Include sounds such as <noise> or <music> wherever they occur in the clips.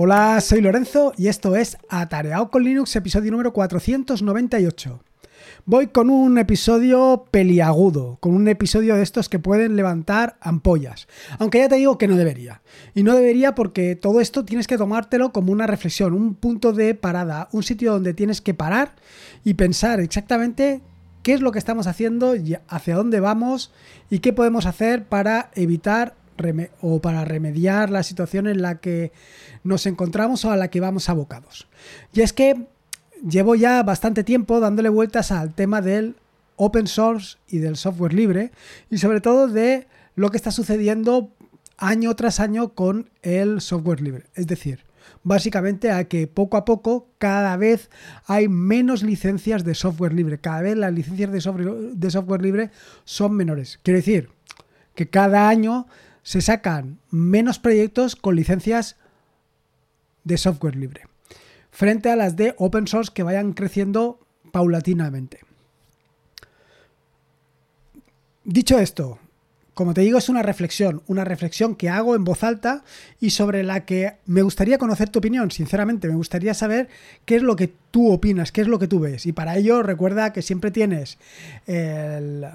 Hola, soy Lorenzo y esto es Atareado con Linux, episodio número 498. Voy con un episodio peliagudo, con un episodio de estos que pueden levantar ampollas. Aunque ya te digo que no debería. Y no debería porque todo esto tienes que tomártelo como una reflexión, un punto de parada, un sitio donde tienes que parar y pensar exactamente qué es lo que estamos haciendo, hacia dónde vamos y qué podemos hacer para evitar o para remediar la situación en la que nos encontramos o a la que vamos abocados. Y es que llevo ya bastante tiempo dándole vueltas al tema del open source y del software libre y sobre todo de lo que está sucediendo año tras año con el software libre. Es decir, básicamente a que poco a poco cada vez hay menos licencias de software libre, cada vez las licencias de software, de software libre son menores. Quiere decir que cada año se sacan menos proyectos con licencias de software libre, frente a las de open source que vayan creciendo paulatinamente. Dicho esto, como te digo, es una reflexión, una reflexión que hago en voz alta y sobre la que me gustaría conocer tu opinión, sinceramente, me gustaría saber qué es lo que tú opinas, qué es lo que tú ves. Y para ello recuerda que siempre tienes el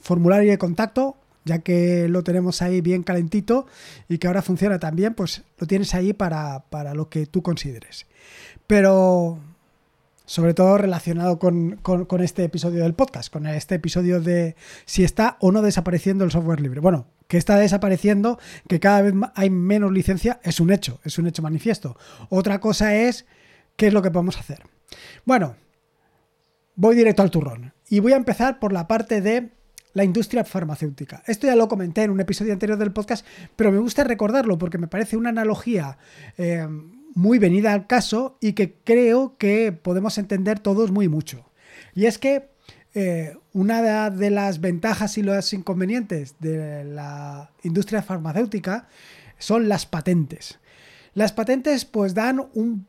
formulario de contacto ya que lo tenemos ahí bien calentito y que ahora funciona también, pues lo tienes ahí para, lo que tú consideres. Pero sobre todo relacionado con, este episodio del podcast, con este episodio de si está o no desapareciendo el software libre. Bueno, que está desapareciendo, que cada vez hay menos licencia, es un hecho, es un hecho manifiesto. Otra cosa es qué es lo que podemos hacer. Bueno, voy directo al turrón y voy a empezar por la parte de la industria farmacéutica. Esto ya lo comenté en un episodio anterior del podcast, pero me gusta recordarlo porque me parece una analogía eh, muy venida al caso y que creo que podemos entender todos muy mucho. Y es que eh, una de las ventajas y los inconvenientes de la industria farmacéutica son las patentes. Las patentes pues dan un,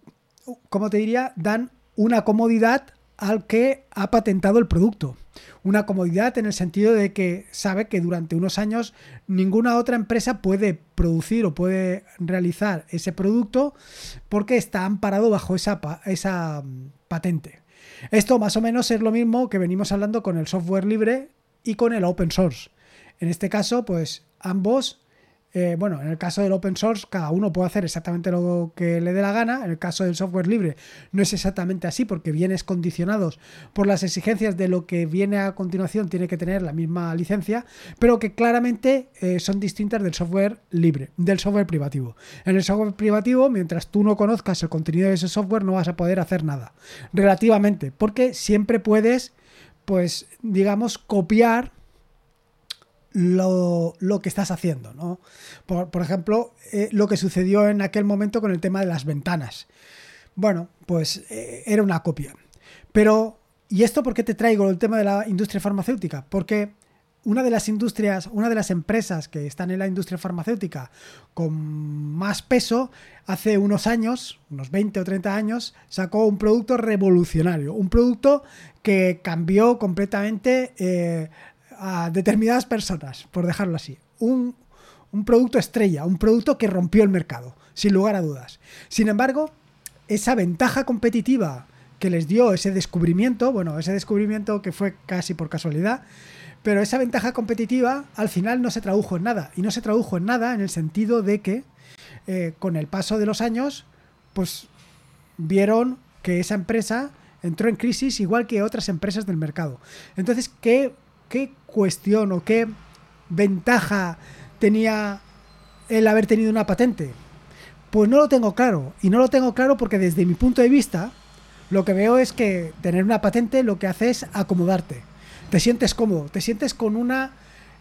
como te diría, dan una comodidad al que ha patentado el producto. Una comodidad en el sentido de que sabe que durante unos años ninguna otra empresa puede producir o puede realizar ese producto porque está amparado bajo esa, esa mm, patente. Esto más o menos es lo mismo que venimos hablando con el software libre y con el open source. En este caso, pues ambos eh, bueno, en el caso del open source, cada uno puede hacer exactamente lo que le dé la gana. En el caso del software libre, no es exactamente así, porque vienes condicionados por las exigencias de lo que viene a continuación, tiene que tener la misma licencia, pero que claramente eh, son distintas del software libre, del software privativo. En el software privativo, mientras tú no conozcas el contenido de ese software, no vas a poder hacer nada. Relativamente, porque siempre puedes, pues, digamos, copiar lo, que estás haciendo, ¿no? Por, ejemplo, eh, lo que sucedió en aquel momento con el tema de las ventanas. Bueno, pues eh, era una copia. Pero, ¿y esto por qué te traigo el tema de la industria farmacéutica? Porque una de las industrias, una de las empresas que están en la industria farmacéutica con más peso, hace unos años, unos 20 o 30 años, sacó un producto revolucionario, un producto que cambió completamente eh, a determinadas personas, por dejarlo así. Un, producto estrella, un producto que rompió el mercado, sin lugar a dudas. Sin embargo, esa ventaja competitiva que les dio ese descubrimiento, bueno, ese descubrimiento que fue casi por casualidad, pero esa ventaja competitiva al final no se tradujo en nada. Y no se tradujo en nada en el sentido de que eh, con el paso de los años, pues vieron que esa empresa entró en crisis igual que otras empresas del mercado. Entonces, ¿qué ¿qué cuestión o qué ventaja tenía el haber tenido una patente? Pues no lo tengo claro. Y no lo tengo claro porque desde mi punto de vista, lo que veo es que tener una patente lo que hace es acomodarte. Te sientes cómodo, te sientes con una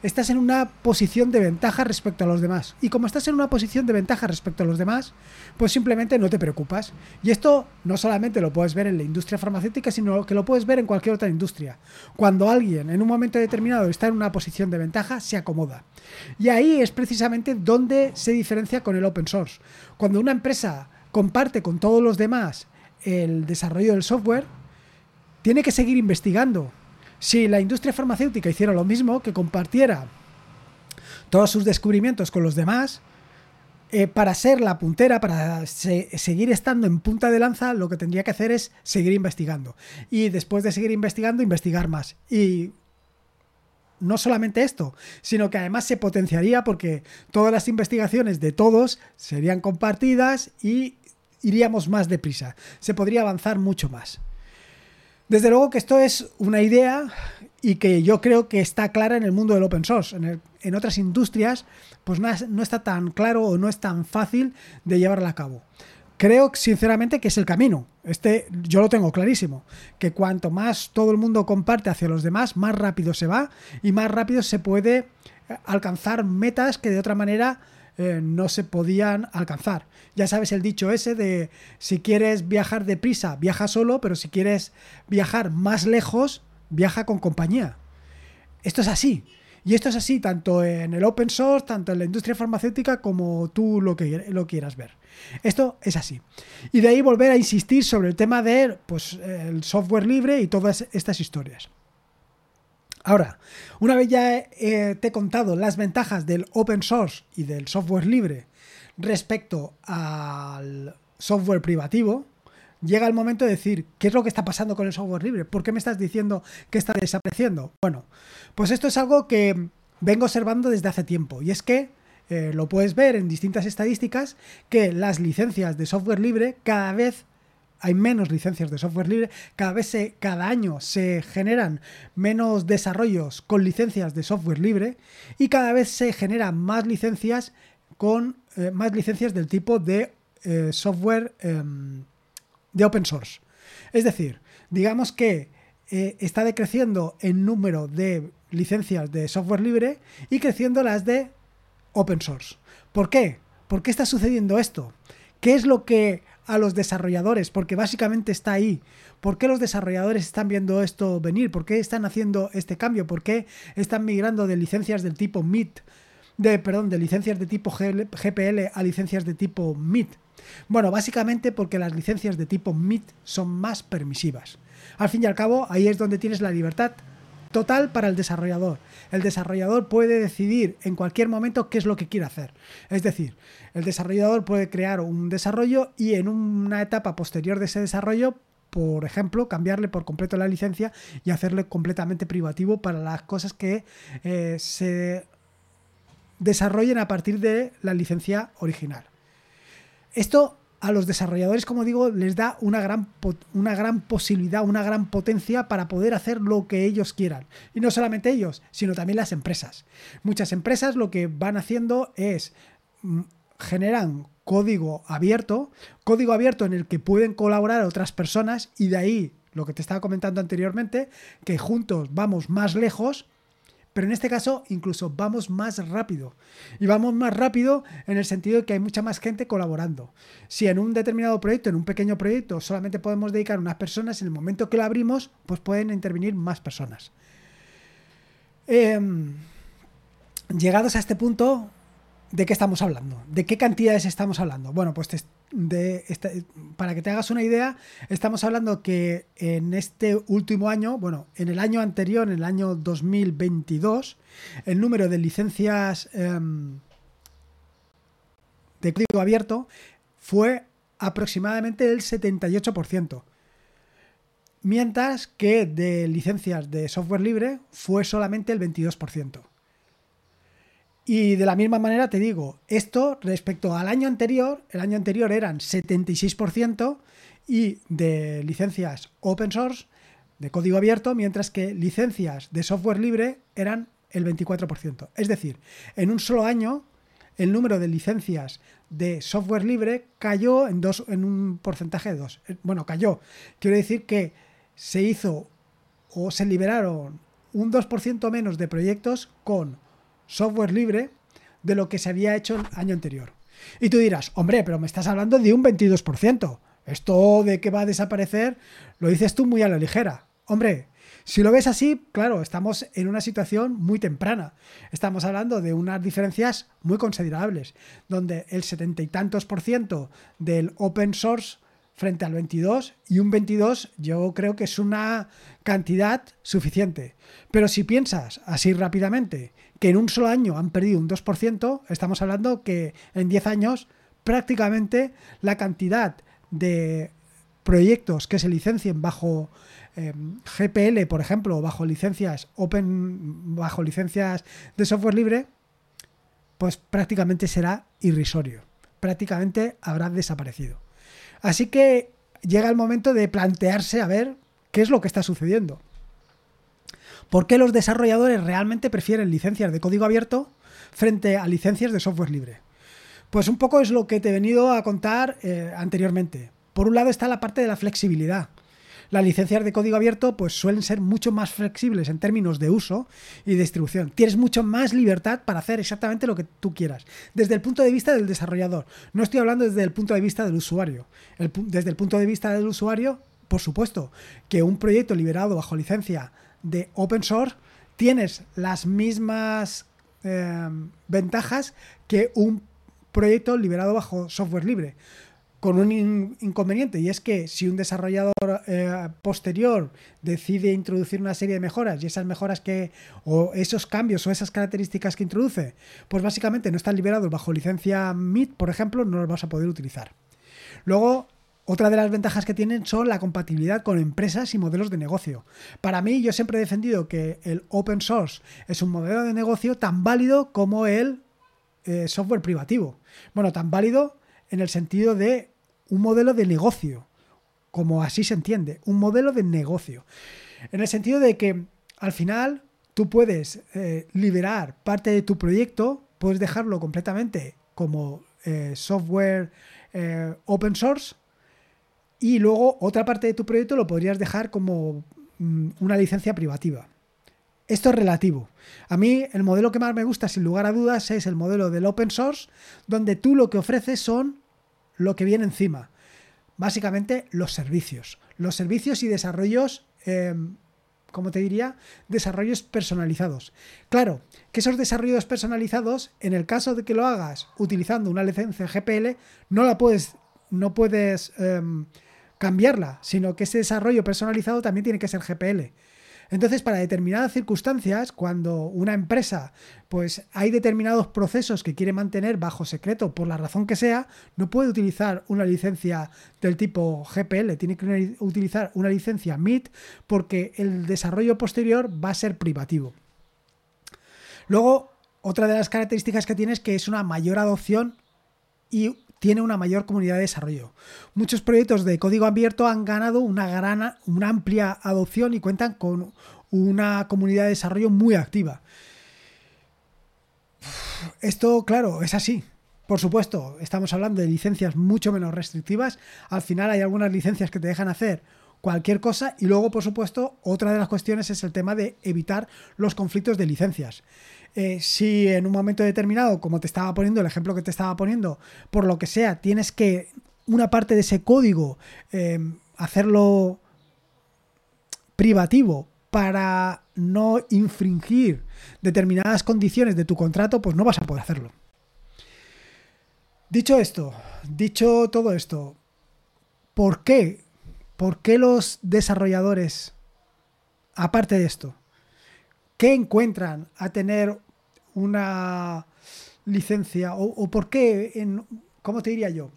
estás en una posición de ventaja respecto a los demás. Y como estás en una posición de ventaja respecto a los demás, pues simplemente no te preocupas. Y esto no solamente lo puedes ver en la industria farmacéutica, sino que lo puedes ver en cualquier otra industria. Cuando alguien en un momento determinado está en una posición de ventaja, se acomoda. Y ahí es precisamente donde se diferencia con el open source. Cuando una empresa comparte con todos los demás el desarrollo del software, tiene que seguir investigando, si la industria farmacéutica hiciera lo mismo, que compartiera todos sus descubrimientos con los demás, eh, para ser la puntera, para seguir estando en punta de lanza, lo que tendría que hacer es seguir investigando. Y después de seguir investigando, investigar más. Y no solamente esto, sino que además se potenciaría porque todas las investigaciones de todos serían compartidas y iríamos más deprisa. Se podría avanzar mucho más. Desde luego que esto es una idea y que yo creo que está clara en el mundo del open source. En, otras industrias, pues no, no, está tan claro o no es tan fácil de llevarla a cabo. Creo sinceramente que es el camino. Este yo lo tengo clarísimo. Que cuanto más todo el mundo comparte hacia los demás, más rápido se va y más rápido se puede alcanzar metas que de otra manera eh, no se podían alcanzar. Ya sabes el dicho ese de si quieres viajar deprisa, viaja solo, pero si quieres viajar más lejos, viaja con compañía. Esto es así. Y esto es así tanto en el open source, tanto en la industria farmacéutica como tú lo, que, lo quieras ver. Esto es así. Y de ahí volver a insistir sobre el tema de pues, el software libre y todas estas historias. Ahora, una vez ya eh, te he contado las ventajas del open source y del software libre respecto al software privativo, llega el momento de decir, ¿qué es lo que está pasando con el software libre? ¿Por qué me estás diciendo que está desapareciendo? Bueno, pues esto es algo que vengo observando desde hace tiempo y es que eh, lo puedes ver en distintas estadísticas que las licencias de software libre cada vez hay menos licencias de software libre, cada vez cada año se generan menos desarrollos con licencias de software libre y cada vez se generan más licencias con eh, más licencias del tipo de eh, software em, de open source. Es decir, digamos que eh, está decreciendo el número de licencias de software libre y creciendo las de open source. ¿Por qué? ¿Por qué está sucediendo esto? ¿Qué es lo que a los desarrolladores, porque básicamente está ahí. ¿Por qué los desarrolladores están viendo esto venir? ¿Por qué están haciendo este cambio? ¿Por qué están migrando de licencias del tipo MIT, de, perdón, de licencias de tipo GPL a licencias de tipo MIT? Bueno, básicamente porque las licencias de tipo MIT son más permisivas. Al fin y al cabo, ahí es donde tienes la libertad total para el desarrollador. El desarrollador puede decidir en cualquier momento qué es lo que quiere hacer. Es decir, el desarrollador puede crear un desarrollo y en una etapa posterior de ese desarrollo por ejemplo, cambiarle por completo la licencia y hacerle completamente privativo para las cosas que eh, se desarrollen a partir de la licencia original. Esto a los desarrolladores, como digo, les da una gran, una gran posibilidad, una gran potencia para poder hacer lo que ellos quieran. Y no solamente ellos, sino también las empresas. Muchas empresas lo que van haciendo es mm, generan código abierto, código abierto en el que pueden colaborar otras personas y de ahí lo que te estaba comentando anteriormente, que juntos vamos más lejos pero en este caso incluso vamos más rápido. Y vamos más rápido en el sentido de que hay mucha más gente colaborando. Si en un determinado proyecto, en un pequeño proyecto, solamente podemos dedicar unas personas, en el momento que lo abrimos, pues pueden intervenir más personas. Em, llegados a este punto, ¿de qué estamos hablando? ¿De qué cantidades estamos hablando? Bueno, pues de para que te hagas una idea, estamos hablando que en este último año, bueno, en el año anterior, en el año 2022, el número de licencias em, de código abierto fue aproximadamente el 78%. Mientras que de licencias de software libre fue solamente el 22%. Y de la misma manera te digo, esto respecto al año anterior, el año anterior eran 76% y de licencias open source, de código abierto, mientras que licencias de software libre eran el 24%. Es decir, en un solo año el número de licencias de software libre cayó en, dos, en un porcentaje de dos. Eh, bueno, cayó. Quiero decir que se hizo o se liberaron un 2% menos de proyectos con software libre de lo que se había hecho el año anterior. Y tú dirás, hombre, pero me estás hablando de un 22%. Esto de que va a desaparecer lo dices tú muy a la ligera. Hombre, si lo ves así, claro, estamos en una situación muy temprana. Estamos hablando de unas diferencias muy considerables, donde el setenta y tantos por ciento del open source frente al 22 y un 22 yo creo que es una cantidad suficiente. Pero si piensas así rápidamente que en un solo año han perdido un 2%, estamos hablando que en 10 años prácticamente la cantidad de proyectos que se licencien bajo eh, GPL, por ejemplo, bajo licencias open, bajo licencias de software libre, pues prácticamente será irrisorio. Prácticamente habrá desaparecido. Así que llega el momento de plantearse a ver qué es lo que está sucediendo. ¿Por qué los desarrolladores realmente prefieren licencias de código abierto frente a licencias de software libre? Pues un poco es lo que te he venido a contar eh, anteriormente. Por un lado está la parte de la flexibilidad. Las licencias de código abierto pues suelen ser mucho más flexibles en términos de uso y distribución. Tienes mucho más libertad para hacer exactamente lo que tú quieras. Desde el punto de vista del desarrollador. No estoy hablando desde el punto de vista del usuario. desde el punto de vista del usuario, por supuesto, que un proyecto liberado bajo licencia de open source tienes las mismas eh, ventajas que un proyecto liberado bajo software libre con un inconveniente y es que si un desarrollador eh, posterior decide introducir una serie de mejoras y esas mejoras que o esos cambios o esas características que introduce pues básicamente no están liberados bajo licencia MIT por ejemplo no los vas a poder utilizar luego otra de las ventajas que tienen son la compatibilidad con empresas y modelos de negocio. Para mí, yo siempre he defendido que el open source es un modelo de negocio tan válido como el eh, software privativo. Bueno, tan válido en el sentido de un modelo de negocio, como así se entiende, un modelo de negocio. En el sentido de que al final tú puedes eh, liberar parte de tu proyecto, puedes dejarlo completamente como eh, software eh, open source y luego otra parte de tu proyecto lo podrías dejar como mm, una licencia privativa. Esto es relativo. A mí el modelo que más me gusta, sin lugar a dudas, es el modelo del open source, donde tú lo que ofreces son lo que viene encima. Básicamente los servicios. Los servicios y desarrollos, eh, ¿cómo te diría? Desarrollos personalizados. Claro, que esos desarrollos personalizados, en el caso de que lo hagas utilizando una licencia GPL, no la puedes, no puedes em, cambiarla, sino que ese desarrollo personalizado también tiene que ser GPL. Entonces, para determinadas circunstancias, cuando una empresa, pues hay determinados procesos que quiere mantener bajo secreto por la razón que sea, no puede utilizar una licencia del tipo GPL, tiene que utilizar una licencia MIT porque el desarrollo posterior va a ser privativo. Luego, otra de las características que tiene es que es una mayor adopción y tiene una mayor comunidad de desarrollo. Muchos proyectos de código abierto han ganado una gran, una amplia adopción y cuentan con una comunidad de desarrollo muy activa. Esto, claro, es así. Por supuesto, estamos hablando de licencias mucho menos restrictivas. Al final hay algunas licencias que te dejan hacer cualquier cosa y luego, por supuesto, otra de las cuestiones es el tema de evitar los conflictos de licencias. Eh, si en un momento determinado, como te estaba poniendo, el ejemplo que te estaba poniendo, por lo que sea, tienes que una parte de ese código em, hacerlo privativo para no infringir determinadas condiciones de tu contrato, pues no vas a poder hacerlo. Dicho esto, dicho todo esto, ¿por qué? ¿Por qué los desarrolladores, aparte de esto, qué encuentran a tener una licencia? ¿O, por qué? En, ¿Cómo te diría yo?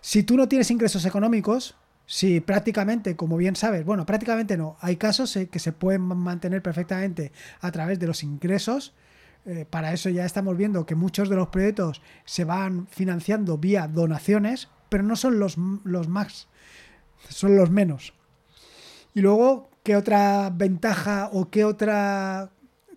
Si tú no tienes ingresos económicos, si prácticamente, como bien sabes, bueno, prácticamente no, hay casos que se pueden mantener perfectamente a través de los ingresos. Eh, para eso ya estamos viendo que muchos de los proyectos se van financiando vía donaciones, pero no son los, los más, son los menos. Y luego, ¿qué otra ventaja o qué otra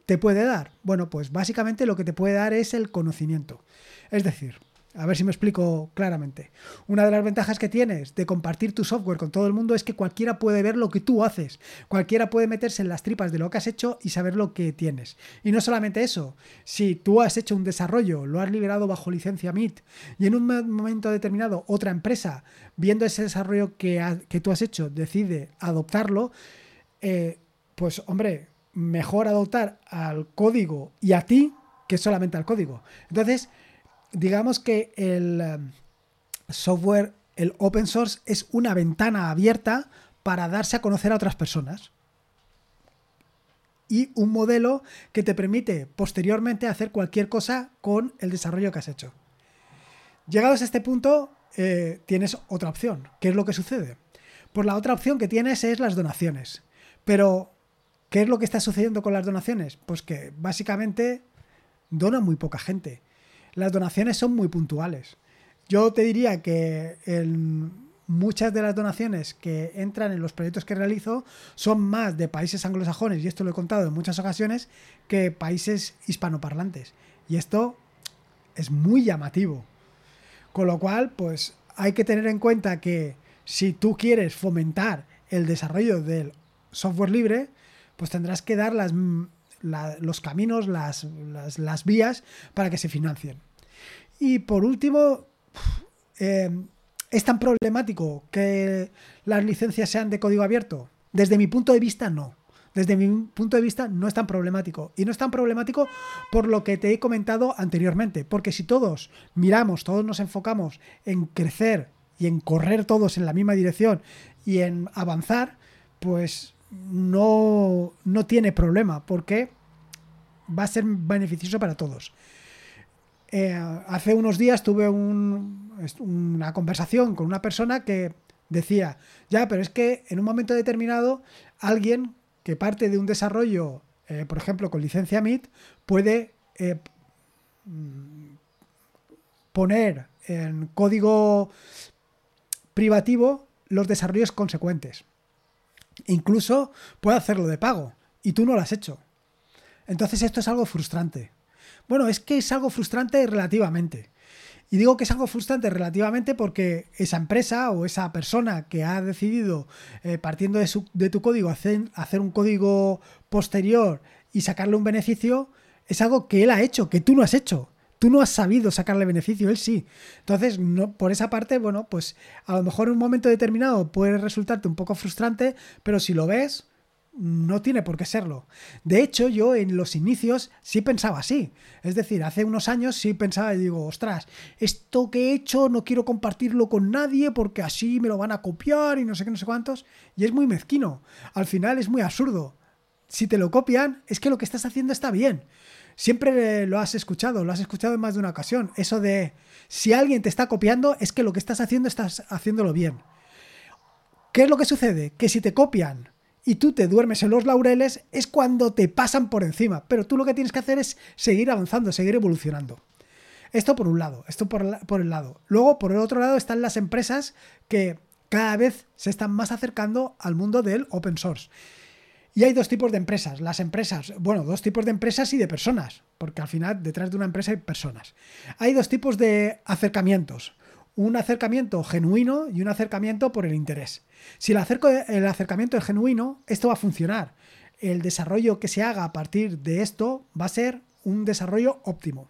te puede dar? Bueno, pues básicamente lo que te puede dar es el conocimiento. Es decir, a ver si me explico claramente. Una de las ventajas que tienes de compartir tu software con todo el mundo es que cualquiera puede ver lo que tú haces. Cualquiera puede meterse en las tripas de lo que has hecho y saber lo que tienes. Y no solamente eso, si tú has hecho un desarrollo, lo has liberado bajo licencia MIT y en un momento determinado otra empresa, viendo ese desarrollo que, tú has hecho, decide adoptarlo, eh, pues hombre, mejor adoptar al código y a ti que solamente al código. Entonces, digamos que el um, software el open source es una ventana abierta para darse a conocer a otras personas. Y un modelo que te permite posteriormente hacer cualquier cosa con el desarrollo que has hecho. Llegados a este punto, eh, tienes otra opción. ¿Qué es lo que sucede? Pues la otra opción que tienes es las donaciones. Pero, ¿qué es lo que está sucediendo con las donaciones? Pues que básicamente dona muy poca gente. Las donaciones son muy puntuales. Yo te diría que muchas de las donaciones que entran en los proyectos que realizo son más de países anglosajones, y esto lo he contado en muchas ocasiones, que países hispanoparlantes. Y esto es muy llamativo. Con lo cual, pues hay que tener en cuenta que si tú quieres fomentar el desarrollo del software libre, pues tendrás que dar las, los caminos, las, las, vías para que se financien. Y por último, eh, ¿es tan problemático que las licencias sean de código abierto? Desde mi punto de vista, no. Desde mi punto de vista no es tan problemático. Y no es tan problemático por lo que te he comentado anteriormente. Porque si todos miramos, todos nos enfocamos en crecer y en correr todos en la misma dirección y en avanzar, pues no, no tiene problema, porque va a ser beneficioso para todos. Eh, hace unos días tuve una conversación con una persona que decía, ya, pero es que en un momento determinado alguien que parte de un desarrollo, eh, por ejemplo, con licencia MIT, puede eh, poner en código privativo los desarrollos consecuentes. Incluso puede hacerlo de pago y tú no lo has hecho. Entonces esto es algo frustrante. Bueno, es que es algo frustrante relativamente. Y digo que es algo frustrante relativamente porque esa empresa o esa persona que ha decidido, eh, partiendo de, de, tu código, hacer, hacer un código posterior y sacarle un beneficio, es algo que él ha hecho, que tú no has hecho tú no has sabido sacarle beneficio, él sí. Entonces, no, por esa parte, bueno, pues a lo mejor en un momento determinado puede resultarte un poco frustrante, pero si lo ves, no tiene por qué serlo. De hecho, yo en los inicios sí pensaba así. Es decir, hace unos años sí pensaba y digo, ostras, esto que he hecho no quiero compartirlo con nadie porque así me lo van a copiar y no sé qué, no sé cuántos. Y es muy mezquino. Al final es muy absurdo. Si te lo copian, es que lo que estás haciendo está bien. Siempre lo has escuchado, lo has escuchado en más de una ocasión. Eso de si alguien te está copiando es que lo que estás haciendo estás haciéndolo bien. ¿Qué es lo que sucede? Que si te copian y tú te duermes en los laureles es cuando te pasan por encima. Pero tú lo que tienes que hacer es seguir avanzando, seguir evolucionando. Esto por un lado, esto por, por el lado. Luego, por el otro lado, están las empresas que cada vez se están más acercando al mundo del open source. Y hay dos tipos de empresas. Las empresas, bueno, dos tipos de empresas y de personas, porque al final detrás de una empresa hay personas. Hay dos tipos de acercamientos. Un acercamiento genuino y un acercamiento por el interés. Si el, acercamiento es genuino, esto va a funcionar. El desarrollo que se haga a partir de esto va a ser un desarrollo óptimo.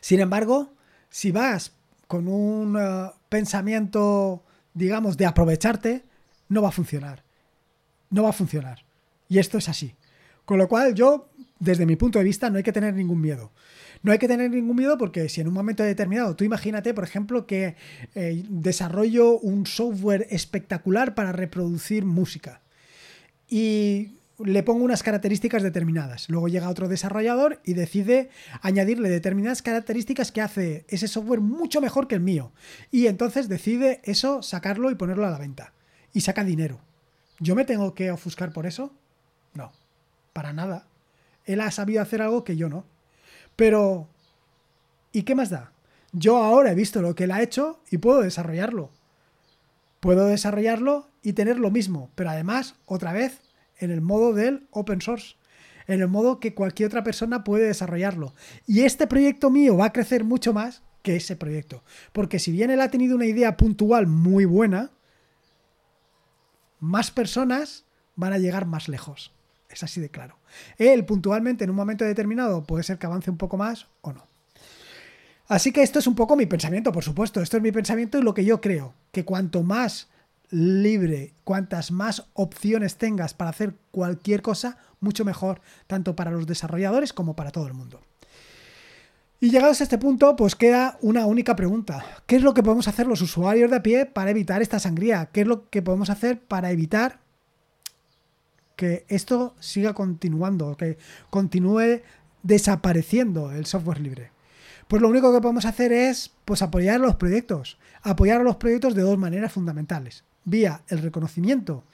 Sin embargo, si vas con un eh, pensamiento, digamos, de aprovecharte, no va a funcionar no va a funcionar. Y esto es así. Con lo cual yo, desde mi punto de vista, no hay que tener ningún miedo. No hay que tener ningún miedo porque si en un momento determinado, tú imagínate, por ejemplo, que eh, desarrollo un software espectacular para reproducir música y le pongo unas características determinadas. Luego llega otro desarrollador y decide añadirle determinadas características que hace ese software mucho mejor que el mío. Y entonces decide eso, sacarlo y ponerlo a la venta. Y saca dinero. ¿Yo me tengo que ofuscar por eso? No, para nada. Él ha sabido hacer algo que yo no. Pero, ¿y qué más da? Yo ahora he visto lo que él ha hecho y puedo desarrollarlo. Puedo desarrollarlo y tener lo mismo, pero además, otra vez, en el modo del open source, en el modo que cualquier otra persona puede desarrollarlo. Y este proyecto mío va a crecer mucho más que ese proyecto. Porque si bien él ha tenido una idea puntual muy buena, más personas van a llegar más lejos. Es así de claro. Él puntualmente en un momento determinado puede ser que avance un poco más o no. Así que esto es un poco mi pensamiento, por supuesto. Esto es mi pensamiento y lo que yo creo. Que cuanto más libre, cuantas más opciones tengas para hacer cualquier cosa, mucho mejor, tanto para los desarrolladores como para todo el mundo. Y llegados a este punto, pues queda una única pregunta. ¿Qué es lo que podemos hacer los usuarios de a pie para evitar esta sangría? ¿Qué es lo que podemos hacer para evitar que esto siga continuando, que continúe desapareciendo el software libre? Pues lo único que podemos hacer es pues, apoyar los proyectos. Apoyar a los proyectos de dos maneras fundamentales. Vía el reconocimiento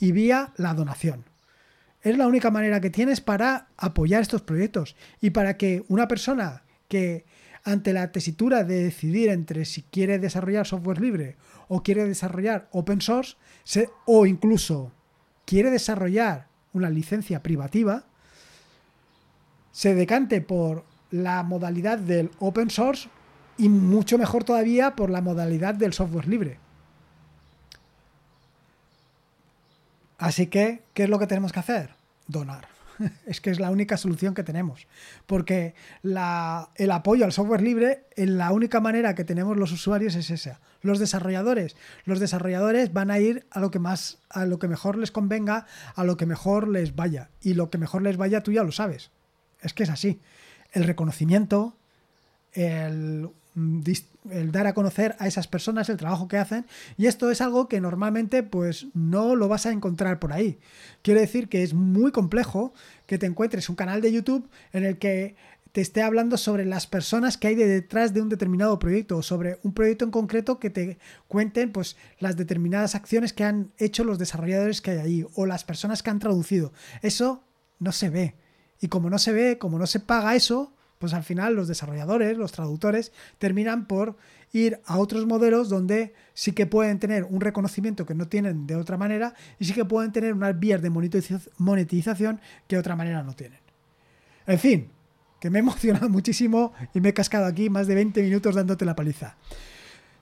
y vía la donación. Es la única manera que tienes para apoyar estos proyectos y para que una persona que ante la tesitura de decidir entre si quiere desarrollar software libre o quiere desarrollar open source o incluso quiere desarrollar una licencia privativa, se decante por la modalidad del open source y mucho mejor todavía por la modalidad del software libre. Así que, ¿qué es lo que tenemos que hacer? Donar. <laughs> Es que es la única solución que tenemos. Porque el apoyo al software libre, en la única manera que tenemos los usuarios es esa. Los desarrolladores. Los desarrolladores van a ir a lo que más, a lo que mejor les convenga, a lo que mejor les vaya. Y lo que mejor les vaya, tú ya lo sabes. Es que es así. El reconocimiento, el el dar a conocer a esas personas el trabajo que hacen y esto es algo que normalmente pues no lo vas a encontrar por ahí. Quiero decir que es muy complejo que te encuentres un canal de YouTube en el que te esté hablando sobre las personas que hay detrás de un determinado proyecto o sobre un proyecto en concreto que te cuenten pues las determinadas acciones que han hecho los desarrolladores que hay ahí o las personas que han traducido. Eso no se ve. Y como no se ve, como no se paga eso, pues al final los desarrolladores, los traductores, terminan por ir a otros modelos donde sí que pueden tener un reconocimiento que no tienen de otra manera y sí que pueden tener unas vías de monetización que de otra manera no tienen. En fin, que me he emocionado <laughs> muchísimo y me he cascado aquí más de 20 minutos dándote la paliza.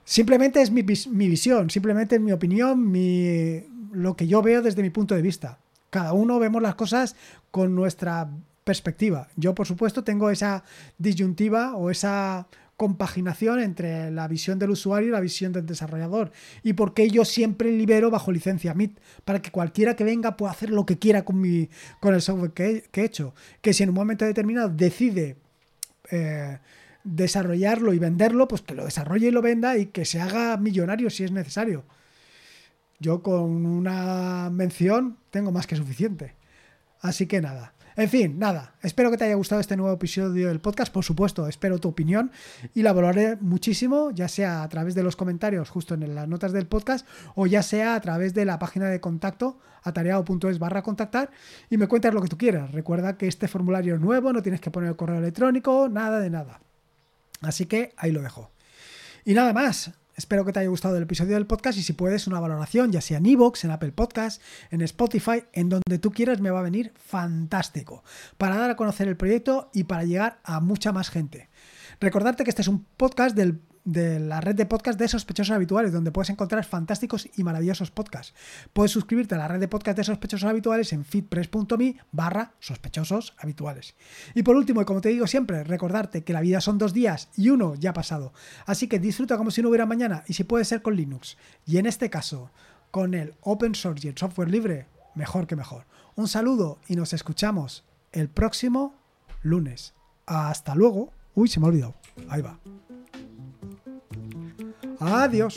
Simplemente es mi, visión, simplemente es mi opinión, mi, lo que yo veo desde mi punto de vista. Cada uno vemos las cosas con nuestra perspectiva. Yo, por supuesto, tengo esa disyuntiva o esa compaginación entre la visión del usuario y la visión del desarrollador. Y porque yo siempre libero bajo licencia MIT, para que cualquiera que venga pueda hacer lo que quiera con, mi, con el software que he, hecho. Que si en un momento determinado decide eh, desarrollarlo y venderlo, pues que lo desarrolle y lo venda y que se haga millonario si es necesario. Yo con una mención tengo más que suficiente. Así que nada. En fin, nada, espero que te haya gustado este nuevo episodio del podcast, por supuesto, espero tu opinión y la valoraré muchísimo, ya sea a través de los comentarios justo en las notas del podcast o ya sea a través de la página de contacto atareado.es barra contactar y me cuentas lo que tú quieras. Recuerda que este formulario es nuevo, no tienes que poner el correo electrónico, nada de nada. Así que ahí lo dejo. Y nada más, Espero que te haya gustado el episodio del podcast y si puedes una valoración, ya sea en Evox, en Apple Podcast, en Spotify, en donde tú quieras, me va a venir fantástico para dar a conocer el proyecto y para llegar a mucha más gente. Recordarte que este es un podcast del de la red de podcast de sospechosos habituales, donde puedes encontrar fantásticos y maravillosos podcasts. Puedes suscribirte a la red de podcast de sospechosos habituales en feedpress.me barra sospechosos habituales. Y por último, y como te digo siempre, recordarte que la vida son dos días y uno ya ha pasado. Así que disfruta como si no hubiera mañana y si puede ser con Linux. Y en este caso, con el open source y el software libre, mejor que mejor. Un saludo y nos escuchamos el próximo lunes. Hasta luego. Uy, se me ha olvidado. Ahí va. Adiós.